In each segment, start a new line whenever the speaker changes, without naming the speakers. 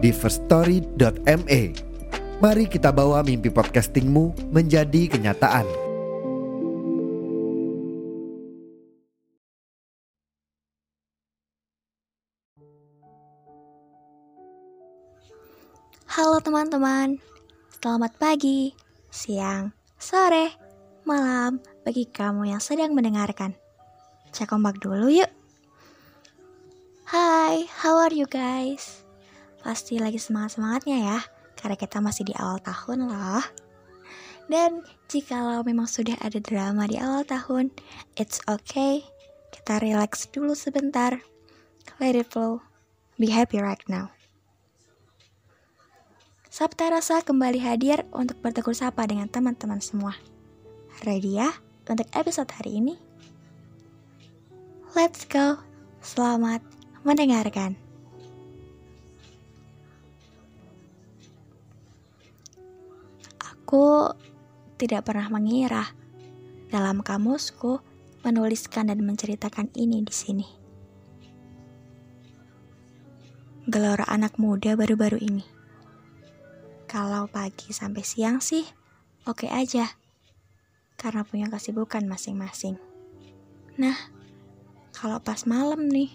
di firststory.me. Mari kita bawa mimpi podcastingmu menjadi kenyataan.
Halo teman-teman, selamat pagi, siang, sore, malam bagi kamu yang sedang mendengarkan. Cek ombak dulu yuk. Hai, how are you guys? Pasti lagi semangat-semangatnya ya, karena kita masih di awal tahun loh. Dan jikalau memang sudah ada drama di awal tahun, it's okay. Kita relax dulu sebentar. Let it flow. Be happy right now. Sabta Rasa kembali hadir untuk bertegur sapa dengan teman-teman semua. Ready ya untuk episode hari ini? Let's go. Selamat mendengarkan. Aku tidak pernah mengira dalam kamusku menuliskan dan menceritakan ini di sini. Gelora anak muda baru-baru ini. Kalau pagi sampai siang sih, oke okay aja. Karena punya kesibukan masing-masing. Nah, kalau pas malam nih,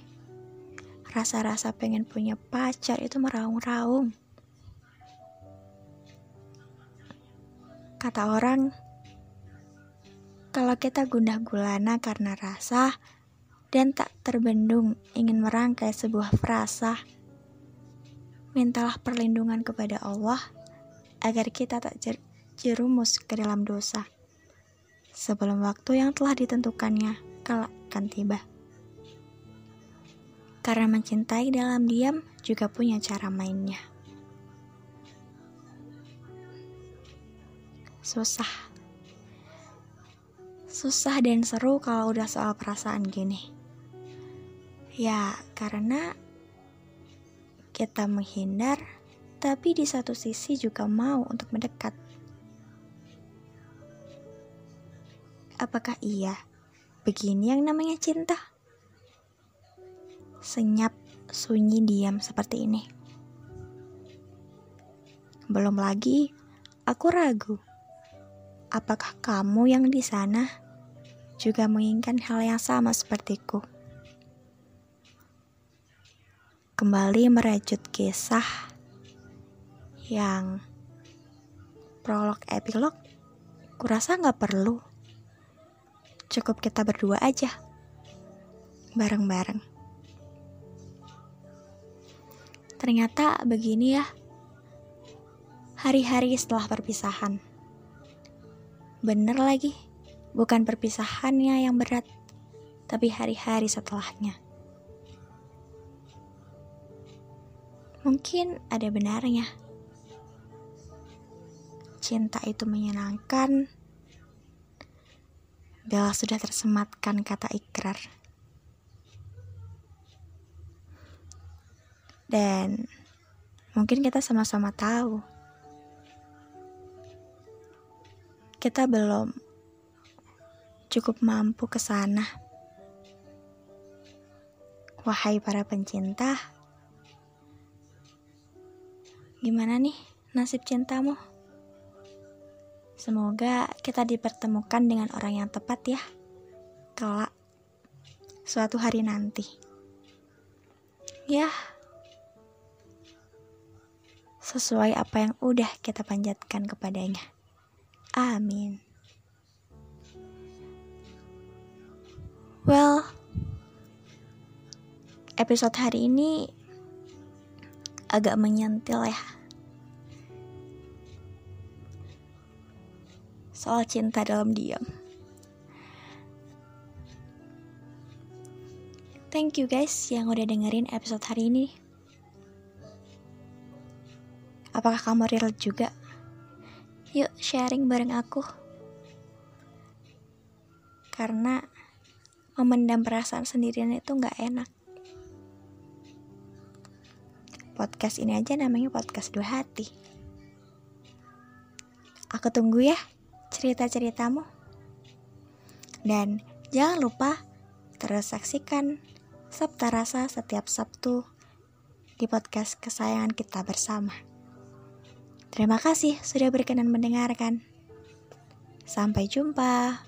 rasa-rasa pengen punya pacar itu meraung-raung. Kata orang, kalau kita gundah gulana karena rasa dan tak terbendung ingin merangkai sebuah frasa, mintalah perlindungan kepada Allah agar kita tak jer jerumus ke dalam dosa sebelum waktu yang telah ditentukannya kelak akan tiba. Karena mencintai dalam diam juga punya cara mainnya. Susah. Susah dan seru kalau udah soal perasaan gini. Ya, karena kita menghindar, tapi di satu sisi juga mau untuk mendekat. Apakah iya? Begini yang namanya cinta? Senyap, sunyi, diam seperti ini. Belum lagi, aku ragu apakah kamu yang di sana juga menginginkan hal yang sama sepertiku? Kembali merajut kisah yang prolog epilog, kurasa nggak perlu. Cukup kita berdua aja, bareng-bareng. Ternyata begini ya, hari-hari setelah perpisahan. Bener lagi, bukan perpisahannya yang berat, tapi hari-hari setelahnya. Mungkin ada benarnya. Cinta itu menyenangkan. Bella sudah tersematkan kata ikrar. Dan mungkin kita sama-sama tahu kita belum cukup mampu ke sana. Wahai para pencinta, gimana nih nasib cintamu? Semoga kita dipertemukan dengan orang yang tepat ya, kelak suatu hari nanti. Ya, sesuai apa yang udah kita panjatkan kepadanya. Amin. Well, episode hari ini agak menyentil ya. Soal cinta dalam diam. Thank you guys yang udah dengerin episode hari ini. Apakah kamu relate juga? Yuk sharing bareng aku. Karena memendam perasaan sendirian itu nggak enak. Podcast ini aja namanya podcast dua hati. Aku tunggu ya cerita-ceritamu. Dan jangan lupa terus saksikan Sabta Rasa setiap Sabtu di podcast kesayangan kita bersama. Terima kasih sudah berkenan mendengarkan. Sampai jumpa.